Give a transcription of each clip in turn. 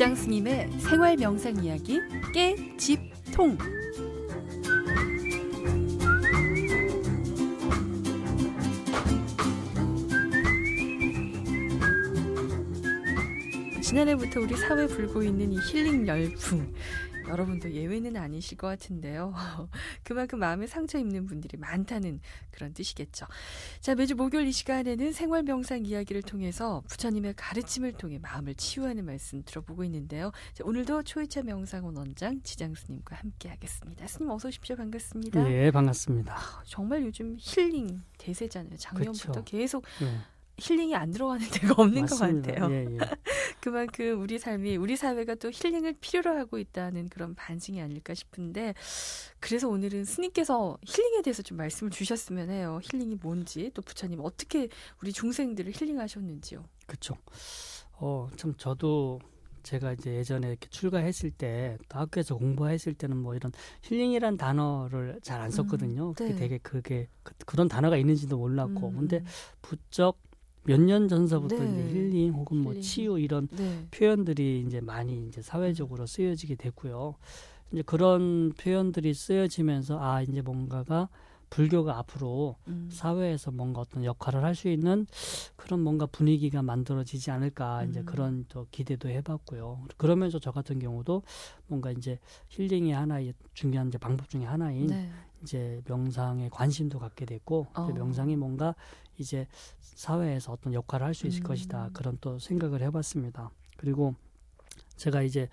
지장 스님의 생활 명상 이야기 깨집통. 지난해부터 우리 사회에 불고 있는 이 힐링 열풍. 여러분도 예외는 아니실 것 같은데요. 그만큼 마음에 상처 입는 분들이 많다는 그런 뜻이겠죠. 자, 매주 목요일 이 시간에는 생활 명상 이야기를 통해서 부처님의 가르침을 통해 마음을 치유하는 말씀 들어보고 있는데요. 자, 오늘도 초이차 명상원 원장 지장 스님과 함께 하겠습니다. 스님 어서 오십시오. 반갑습니다. 예, 반갑습니다. 정말 요즘 힐링 대세잖아요. 작년부터 그쵸. 계속 예, 힐링이 안 들어가는 데가 없는 맞습니다. 것 같아요. 예, 예. 그만큼 우리 삶이 우리 사회가 또 힐링을 필요로 하고 있다는 그런 반증이 아닐까 싶은데 그래서 오늘은 스님께서 힐링에 대해서 좀 말씀을 주셨으면 해요. 힐링이 뭔지 또 부처님 어떻게 우리 중생들을 힐링하셨는지요. 그렇죠. 어, 참 저도 제가 이제 예전에 이렇게 출가했을 때, 또 학교에서 공부했을 때는 뭐 이런 힐링이란 단어를 잘 안 썼거든요. 음, 그게 네. 되게 그게 그, 런 단어가 있는지도 몰랐고, 음, 근데 부쩍 몇 년 전서부터 네. 이제 힐링 혹은 뭐 힐링. 치유 이런 네. 표현들이 이제 많이 이제 사회적으로 쓰여지게 됐고요. 이제 그런 표현들이 쓰여지면서 아 이제 뭔가가 불교가 앞으로 음. 사회에서 뭔가 어떤 역할을 할 수 있는 그런 뭔가 분위기가 만들어지지 않을까 이제 음. 그런 또 기대도 해봤고요. 그러면서 저 같은 경우도 뭔가 이제 힐링의 하나의 중요한 이제 방법 중에 하나인 네. 이제 명상에 관심도 갖게 됐고 어. 이제 명상이 뭔가 이제 사회에서 어떤 역할을 할 수 있을 음. 것이다 그런 또 생각을 해봤습니다. 그리고 제가 이제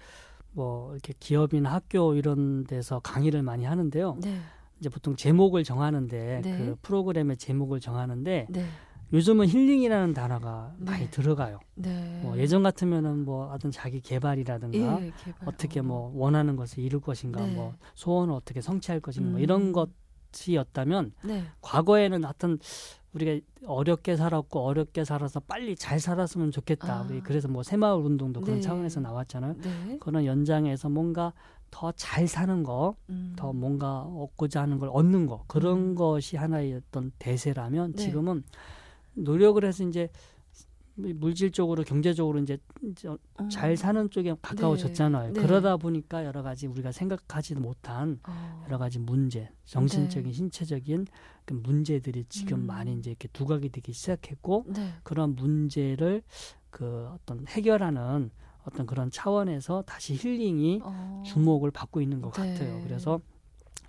뭐 이렇게 기업이나 학교 이런 데서 강의를 많이 하는데요. 네. 이제 보통 제목을 정하는데 네. 그 프로그램의 제목을 정하는데 네. 요즘은 힐링이라는 단어가 네. 많이 들어가요. 네. 뭐 예전 같으면은 뭐 어떤 자기 개발이라든가 예, 개발. 어떻게 뭐 원하는 것을 이룰 것인가 네. 뭐 소원을 어떻게 성취할 것인가 뭐 음. 이런 것이었다면 네. 과거에는 어떤 우리가 어렵게 살았고 어렵게 살아서 빨리 잘 살았으면 좋겠다. 아. 우리 그래서 뭐 새마을 운동도 그런 네. 차원에서 나왔잖아요. 네. 그런 연장에서 뭔가 더 잘 사는 거, 음. 더 뭔가 얻고자 하는 걸 얻는 거 그런 음. 것이 하나의 어떤 대세라면 네. 지금은 노력을 해서 이제 물질적으로 경제적으로 이제 어. 잘 사는 쪽에 가까워졌잖아요. 네. 그러다 보니까 여러 가지 우리가 생각하지도 못한 어. 여러 가지 문제, 정신적인, 네. 신체적인 그 문제들이 지금 음. 많이 이제 이렇게 두각이 되기 시작했고 네. 그런 문제를 그 어떤 해결하는 어떤 그런 차원에서 다시 힐링이 어. 주목을 받고 있는 것 네. 같아요. 그래서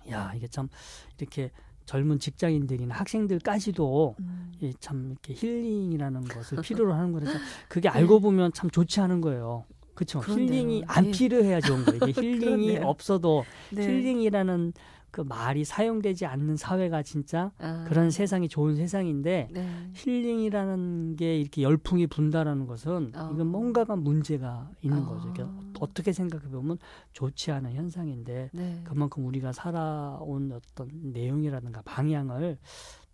야 이게 참 이렇게 젊은 직장인들이나 학생들까지도 음. 이참 이렇게 힐링이라는 것을 필요로 하는 거라서 그게 알고 보면 참 좋지 않은 거예요. 그렇죠. 네. 힐링이 안 예. 필요해야 좋은 거예요. 이게 힐링이. 없어도 네. 힐링이라는 그 말이 사용되지 않는 사회가 진짜 아. 그런 세상이 좋은 세상인데 네. 힐링이라는 게 이렇게 열풍이 분다라는 것은 어. 이건 뭔가가 문제가 있는 어. 거죠. 이게 어떻게 생각해 보면 좋지 않은 현상인데 네. 그만큼 우리가 살아온 어떤 내용이라든가 방향을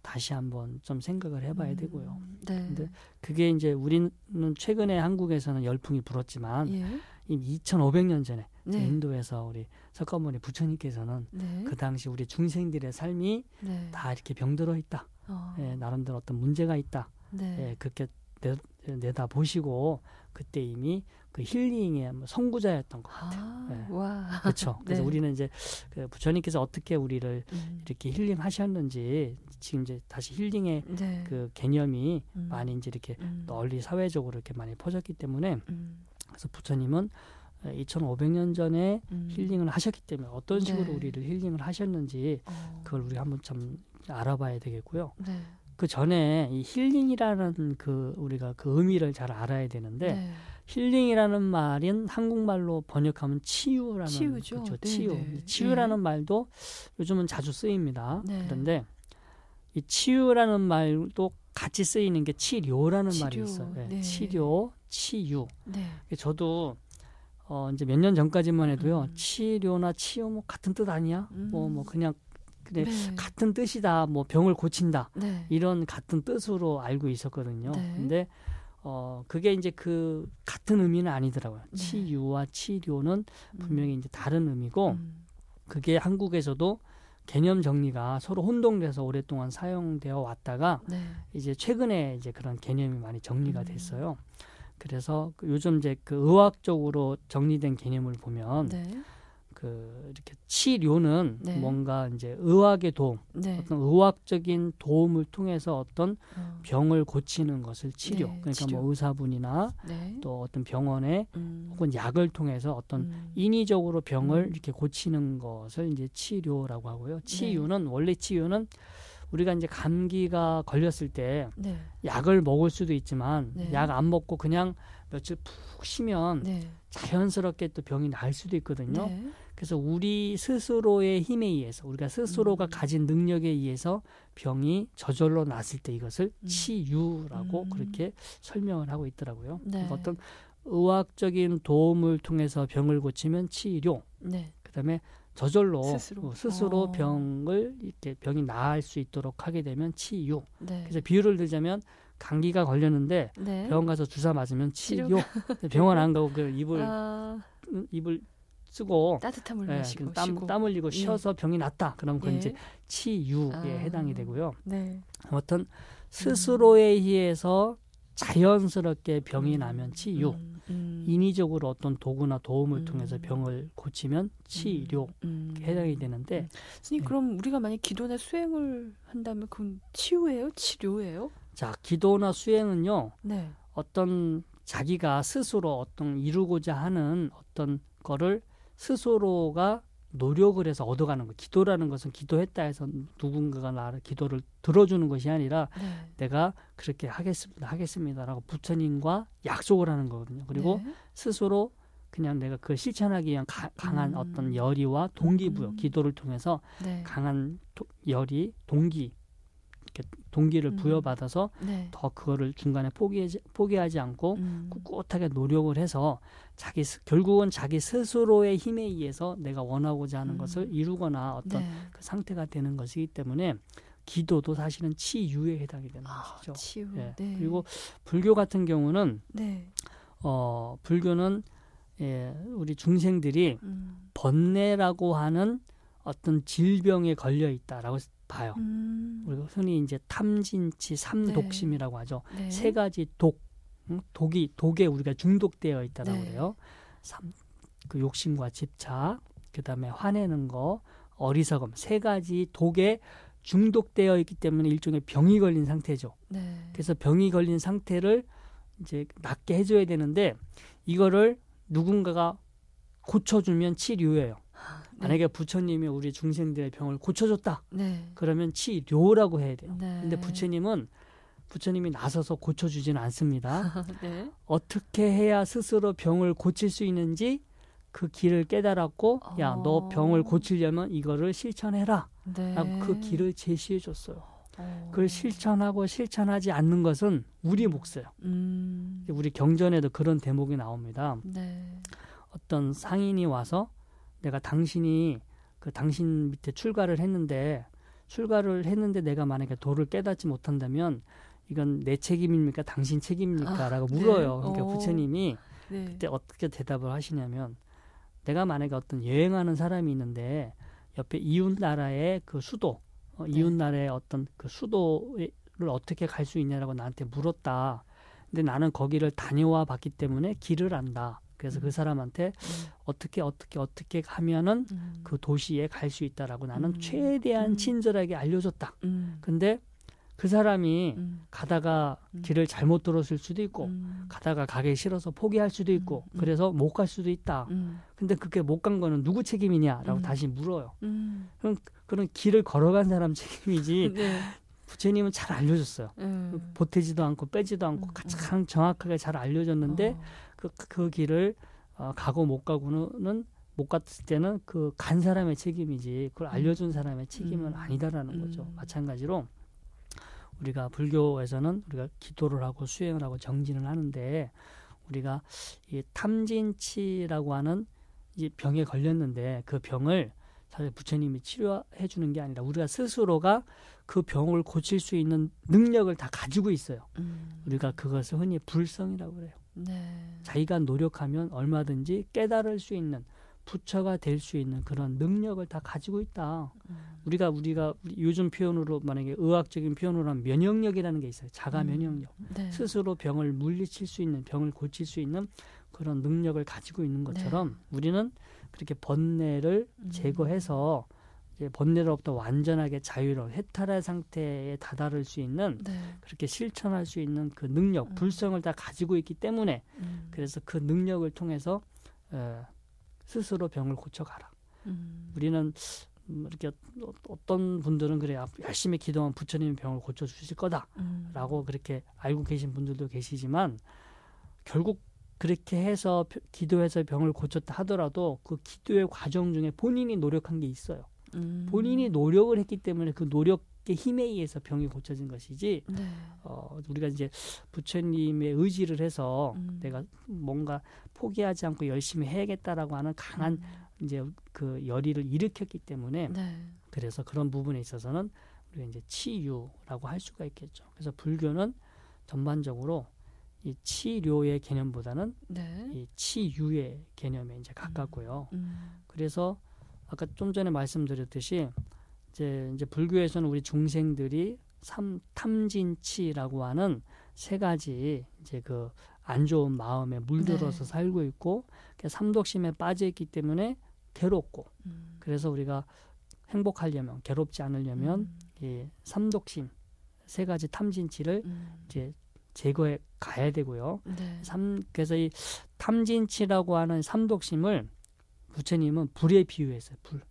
다시 한번 좀 생각을 해봐야 음. 되고요. 네. 근데 그게 이제 우리는 최근에 한국에서는 열풍이 불었지만 예. 이미 2,500년 전에 네. 인도에서 우리 석가모니 부처님께서는 네. 그 당시 우리 중생들의 삶이 네. 다 이렇게 병들어 있다. 어. 예, 나름대로 어떤 문제가 있다. 네. 예, 그렇게 내, 내다 보시고 그때 이미 그 힐링의 뭐 선구자였던 것 같아요. 아, 예. 와. 그렇죠. 그래서 네. 우리는 이제 그 부처님께서 어떻게 우리를 음. 이렇게 힐링하셨는지 지금 이제 다시 힐링의 네. 그 개념이 음. 많이 이제 이렇게 음. 널리 사회적으로 이렇게 많이 퍼졌기 때문에 음. 그래서 부처님은 2,500년 전에 음. 힐링을 하셨기 때문에 어떤 식으로 네. 우리를 힐링을 하셨는지 어. 그걸 우리가 한번 좀 알아봐야 되겠고요. 네. 그 전에 이 힐링이라는 그 우리가 그 의미를 잘 알아야 되는데 네. 힐링이라는 말은 한국말로 번역하면 치유라는 치유죠. 그렇죠. 네, 치유. 네. 이 치유라는 말도 요즘은 자주 쓰입니다. 네. 그런데 이 치유라는 말도 같이 쓰이는 게 치료라는 말이 치료. 있어요. 예, 네. 치료, 치유. 네. 저도 어 이제 몇 년 전까지만 해도요. 음. 치료나 치유 뭐 같은 뜻 아니야? 뭐 음. 뭐 그냥 그냥 네. 같은 뜻이다. 뭐 병을 고친다. 네. 이런 같은 뜻으로 알고 있었거든요. 네. 근데 어 그게 이제 그 같은 의미는 아니더라고요. 네. 치유와 치료는 음. 분명히 이제 다른 의미고 음. 그게 한국에서도 개념 정리가 서로 혼동돼서 오랫동안 사용되어 왔다가 네. 이제 최근에 이제 그런 개념이 많이 정리가 음. 됐어요. 그래서 그 요즘 이제 그 의학적으로 정리된 개념을 보면 네. 그 이렇게 치료는 네. 뭔가 이제 의학의 도움, 네. 어떤 의학적인 도움을 통해서 어떤 어, 병을 고치는 것을 치료. 네, 그러니까 치료. 뭐 의사분이나 네. 또 어떤 병원에 음. 혹은 약을 통해서 어떤 음. 인위적으로 병을 음. 이렇게 고치는 것을 이제 치료라고 하고요. 네. 치유는 원래 치유는 우리가 이제 감기가 걸렸을 때 네. 약을 먹을 수도 있지만 네. 약안 먹고 그냥 며칠 푹 쉬면 네. 자연스럽게 또 병이 나을 수도 있거든요. 네. 그래서 우리 스스로의 힘에 의해서 우리가 스스로가 음. 가진 능력에 의해서 병이 저절로 났을 때 이것을 음. 치유라고 음. 그렇게 설명을 하고 있더라고요. 네. 어떤 의학적인 도움을 통해서 병을 고치면 치료, 네. 그다음에 저절로 스스로. 어, 스스로 어. 병을 이렇게 병이 나을 수 있도록 하게 되면 치유. 네. 그래서 비유를 들자면 감기가 걸렸는데 네. 병원 가서 주사 맞으면 치료. 병원 안 가고 그 입을 아, 음, 입을 쓰고 따뜻한 물 예, 마시고 땀. 땀 흘리고 예. 쉬어서 병이 낫다. 그럼 그건 예. 이제 치유에 아. 해당이 되고요. 네. 아무튼 스스로에 의해서 자연스럽게 병이 음. 나면 치유. 음, 음. 인위적으로 어떤 도구나 도움을 음. 통해서 병을 고치면 치료 음. 해당이 되는데 선생님 네. 그럼 우리가 만약 기도나 수행을 한다면 그건 치유예요? 치료예요? 자 기도나 수행은요 네. 어떤 자기가 스스로 어떤 이루고자 하는 어떤 거를 스스로가 노력을 해서 얻어가는 거. 기도라는 것은 기도했다 해서 누군가가 나를 기도를 들어주는 것이 아니라 네. 내가 그렇게 하겠습니다, 하겠습니다라고 부처님과 약속을 하는 거거든요. 그리고 네. 스스로 그냥 내가 그걸 실천하기 위한 가- 강한 음. 어떤 열의와 동기부여, 음. 기도를 통해서 네. 강한 도- 열이, 동기, 이렇게 동기를 음. 부여받아서 네. 더 그거를 중간에 포기하지, 포기하지 않고 음. 꿋꿋하게 노력을 해서 자기 스- 결국은 자기 스스로의 힘에 의해서 내가 원하고자 하는 음. 것을 이루거나 어떤 네. 그 상태가 되는 것이기 때문에 기도도 사실은 치유에 해당이 되는 아, 것이죠. 치유. 예. 네. 그리고 불교 같은 경우는 네. 어 불교는 예, 우리 중생들이 음. 번뇌라고 하는 어떤 질병에 걸려 있다라고 봐요. 음. 우리가 흔히 이제 탐진치 삼독심이라고 하죠. 네. 세 가지 독, 응? 독이 독에 우리가 중독되어 있다라고 네. 그래요. 삼, 그 욕심과 집착, 그다음에 화내는 거, 어리석음 세 가지 독에 중독되어 있기 때문에 일종의 병이 걸린 상태죠. 네. 그래서 병이 걸린 상태를 이제 낫게 해줘야 되는데 이거를 누군가가 고쳐주면 치료예요. 네. 만약에 부처님이 우리 중생들의 병을 고쳐줬다. 네. 그러면 치료라고 해야 돼요. 네. 근데 부처님은 부처님이 나서서 고쳐주지는 않습니다. 네. 어떻게 해야 스스로 병을 고칠 수 있는지 그 길을 깨달았고, 야, 너 어. 병을 고치려면 이거를 실천해라. 네. 그 길을 제시해 줬어요. 어. 그걸 실천하고 실천하지 않는 것은 우리 몫이에요. 음. 우리 경전에도 그런 대목이 나옵니다. 네. 어떤 상인이 와서 내가 당신이 그 당신 밑에 출가를 했는데 출가를 했는데 내가 만약에 도를 깨닫지 못한다면 이건 내 책임입니까 당신 책임입니까? 아, 라고 네. 물어요. 그러니까 오. 부처님이 네. 그때 어떻게 대답을 하시냐면 내가 만약에 어떤 여행하는 사람이 있는데 옆에 이웃 나라의 그 수도 어, 이웃 네. 나라의 어떤 그 수도를 어떻게 갈 수 있냐라고 나한테 물었다. 근데 나는 거기를 다녀와 봤기 때문에 길을 안다. 그래서 그 음. 사람한테 네. 어떻게 어떻게 어떻게 하면은 음. 그 도시에 갈 수 있다라고 나는 음. 최대한 음. 친절하게 알려줬다. 음. 근데 그 사람이 음. 가다가 음. 길을 잘못 들었을 수도 있고 음. 가다가 가기 싫어서 포기할 수도 있고 음. 음. 그래서 못 갈 수도 있다. 음. 근데 그게 못 간 거는 누구 책임이냐라고 음. 다시 물어요. 음. 그런 길을 걸어간 사람 책임이지 네. 부처님은 잘 알려줬어요. 음. 보태지도 않고 빼지도 않고 음, 가장 정확하게 잘 알려줬는데 어. 그, 그 길을 어, 가고 못 가고는 못 갔을 때는 그 간 사람의 책임이지 그걸 알려준 사람의 책임은 음. 아니다라는 거죠. 음. 마찬가지로 우리가 불교에서는 우리가 기도를 하고 수행을 하고 정진을 하는데 우리가 이 탐진치라고 하는 이 병에 걸렸는데 그 병을 사실 부처님이 치료해 주는 게 아니라 우리가 스스로가 그 병을 고칠 수 있는 능력을 다 가지고 있어요. 음. 우리가 그것을 흔히 불성이라고 그래요. 네. 자기가 노력하면 얼마든지 깨달을 수 있는 부처가 될 수 있는 그런 능력을 다 가지고 있다. 음. 우리가 우리가 요즘 표현으로 만약에 의학적인 표현으로 하면 면역력이라는 게 있어요. 자가 음. 면역력. 네. 스스로 병을 물리칠 수 있는 병을 고칠 수 있는 그런 능력을 가지고 있는 것처럼 우리는 그렇게 번뇌를 네. 음. 제거해서 이제 번뇌로부터 완전하게 자유로운 해탈의 상태에 다다를 수 있는 네. 그렇게 실천할 수 있는 그 능력, 음. 불성을 다 가지고 있기 때문에 음. 그래서 그 능력을 통해서 어, 스스로 병을 고쳐가라. 음. 우리는 음, 이렇게 어- 어떤 분들은 그래 요 열심히 기도하면 부처님이 병을 고쳐 주실 음. 거다라고 그렇게 알고 계신 분들도 계시지만 결국 그렇게 해서 벼- 기도해서 병을 고쳤다 하더라도 그 기도의 과정 중에 본인이 노력한 게 있어요. 음. 본인이 노력을 했기 때문에 그 노력의 힘에 의해서 병이 고쳐진 것이지 네. 어, 우리가 이제 부처님의 의지를 해서 음. 내가 뭔가 포기하지 않고 열심히 해야겠다라고 하는 강한 음. 이제 그 열의를 일으켰기 때문에 네. 그래서 그런 부분에 있어서는 우리가 이제 치유라고 할 수가 있겠죠. 그래서 불교는 전반적으로 이 치료의 개념보다는 네. 이 치유의 개념에 이제 가깝고요. 음. 그래서 아까 좀 전에 말씀드렸듯이 이제 이제 불교에서는 우리 중생들이 삼 탐진치라고 하는 세 가지 이제 그 안 좋은 마음에 물들어서 네. 살고 있고 그 삼독심에 빠져 있기 때문에 괴롭고 음. 그래서 우리가 행복하려면 괴롭지 않으려면 음. 이 삼독심 세 가지 탐진치를 음. 이제 제거해 가야 되고요. 네. 삼 그래서 이 탐진치라고 하는 삼독심을 부처님은 불에 비유했어요. 불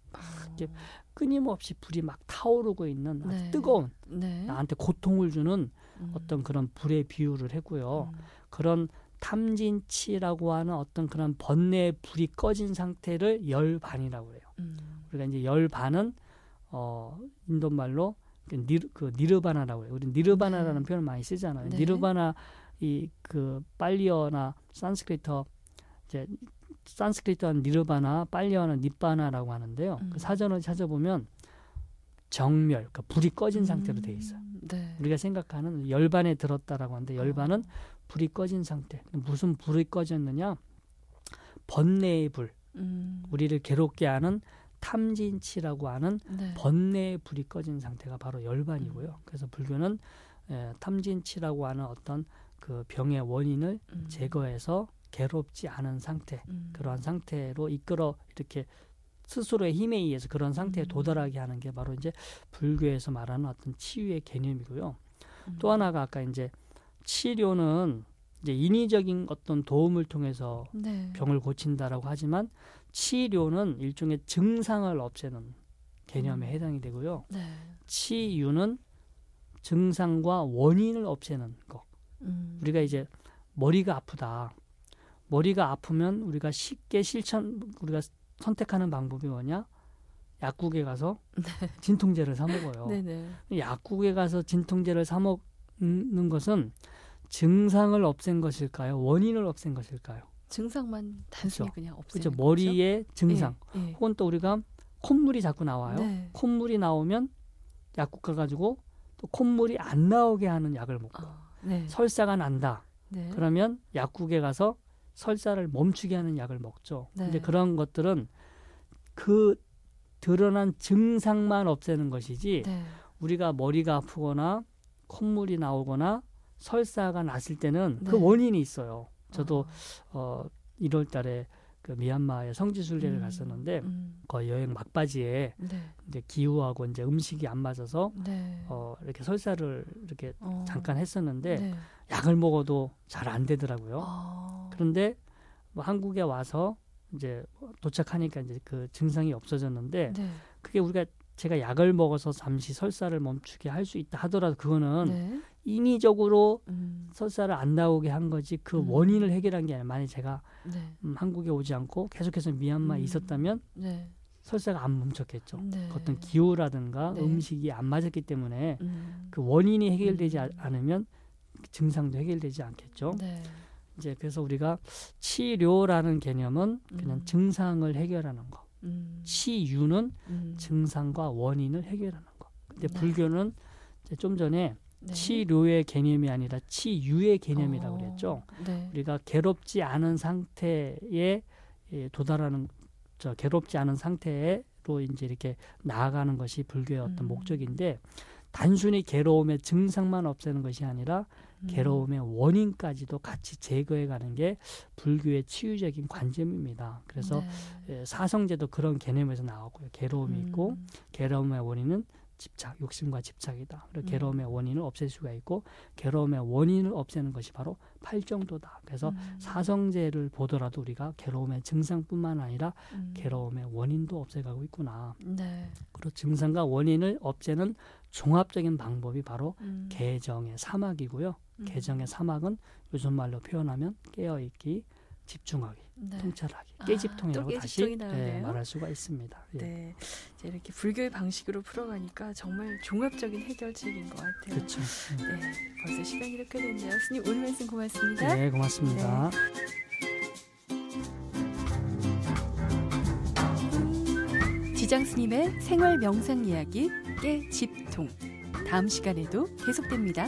이게 끊임없이 불이 막 타오르고 있는 아주 네. 뜨거운 네. 나한테 고통을 주는 음. 어떤 그런 불에 비유를 했고요. 음. 그런 탐진치라고 하는 어떤 그런 번뇌의 불이 꺼진 상태를 열반이라고 해요. 음. 우리가 이제 열반은 어 인도 말로 그, 니르, 그 니르바나라고 해요. 우리 니르바나라는 네. 표현을 많이 쓰잖아요. 네. 니르바나 이 그 빨리어나 산스크리터 이제 산스크리트한 니르바나 빨리어는 니바나라고 하는데요. 음. 그 사전을 찾아보면 정멸, 그러니까 불이 꺼진 상태로 돼 있어요. 음. 네. 우리가 생각하는 열반에 들었다라고 하는데 열반은 어. 불이 꺼진 상태. 무슨 불이 꺼졌느냐? 번뇌의 불, 음. 우리를 괴롭게 하는 탐진치라고 하는 네. 번뇌의 불이 꺼진 상태가 바로 열반이고요. 음. 그래서 불교는 에, 탐진치라고 하는 어떤 그 병의 원인을 음. 제거해서 괴롭지 않은 상태, 음. 그러한 상태로 이끌어 이렇게 스스로의 힘에 의해서 그런 상태에 음. 도달하게 하는 게 바로 이제 불교에서 말하는 어떤 치유의 개념이고요. 음. 또 하나가 아까 이제 치료는 이제 인위적인 어떤 도움을 통해서 네. 병을 고친다라고 하지만 치료는 일종의 증상을 없애는 개념에 음. 해당이 되고요. 네. 치유는 증상과 원인을 없애는 거. 음. 우리가 이제 머리가 아프다. 머리가 아프면 우리가 쉽게 실천 우리가 선택하는 방법이 뭐냐? 약국에 가서 진통제를 사 먹어요. 네네. 약국에 가서 진통제를 사 먹는 것은 증상을 없앤 것일까요? 원인을 없앤 것일까요? 증상만 단순히 그렇죠. 그냥 그렇죠. 없애는 머리의 증상. 예, 예. 혹은 또 우리가 콧물이 자꾸 나와요. 네. 콧물이 나오면 약국 가가지고 또 콧물이 안 나오게 하는 약을 먹고 아, 네. 설사가 난다. 네. 그러면 약국에 가서 설사를 멈추게 하는 약을 먹죠. 네. 근데 그런 것들은 그 드러난 증상만 없애는 것이지 네. 우리가 머리가 아프거나 콧물이 나오거나 설사가 났을 때는 그 네. 원인이 있어요. 저도 아, 어 1월 달에 그 미얀마에 성지순례를 음, 갔었는데 음. 그 여행 막바지에 네. 이제 기후하고 이제 음식이 안 맞아서 네. 어 이렇게 설사를 이렇게 어. 잠깐 했었는데 네. 약을 먹어도 잘 안 되더라고요. 아. 그런데 뭐 한국에 와서 이제 도착하니까 이제 그 증상이 없어졌는데 네. 그게 우리가 제가 약을 먹어서 잠시 설사를 멈추게 할 수 있다 하더라도 그거는 네. 인위적으로 음. 설사를 안 나오게 한 거지 그 음. 원인을 해결한 게 아니라 만약 제가 네. 음, 한국에 오지 않고 계속해서 미얀마에 음. 있었다면 네. 설사가 안 멈췄겠죠. 네. 그 어떤 기후라든가 네. 음식이 안 맞았기 때문에 음. 그 원인이 해결되지 음. 않으면 증상도 해결되지 않겠죠. 네. 이제 그래서 우리가 치료라는 개념은 그냥 음. 증상을 해결하는 거. 음. 치유는 음. 증상과 원인을 해결하는 거. 근데 네. 불교는 좀 전에 네. 치료의 개념이 아니라 치유의 개념이라고 어. 그랬죠. 네. 우리가 괴롭지 않은 상태에 예, 도달하는 저 괴롭지 않은 상태로 이제 이렇게 나아가는 것이 불교의 어떤 음. 목적인데 단순히 괴로움의 증상만 없애는 것이 아니라 음. 괴로움의 원인까지도 같이 제거해 가는 게 불교의 치유적인 관점입니다. 그래서 네. 예, 사성제도 그런 개념에서 나왔고요. 괴로움이 있고 음. 괴로움의 원인은 집착, 욕심과 집착이다. 그리고 음. 괴로움의 원인을 없앨 수가 있고 괴로움의 원인을 없애는 것이 바로 팔정도다. 그래서 음. 사성제를 보더라도 우리가 괴로움의 증상뿐만 아니라 음. 괴로움의 원인도 없애가고 있구나. 네. 그리고 증상과 원인을 없애는 종합적인 방법이 바로 음. 개정의 사막이고요. 음. 개정의 사막은 요즘 말로 표현하면 깨어있기, 집중하기, 네. 통찰하기, 아, 깨집통이라고 또 다시 나오네요. 말할 수가 있습니다. 예. 네. 이제 이렇게 불교의 방식으로 풀어가니까 정말 종합적인 해결책인 것 같아요. 그렇죠. 네. 벌써 시간이 이렇게 됐네요. 스님 오늘 말씀 고맙습니다. 네, 고맙습니다. 지장 스님의 생활 명상 이야기 깨집통. 다음 시간에도 계속됩니다.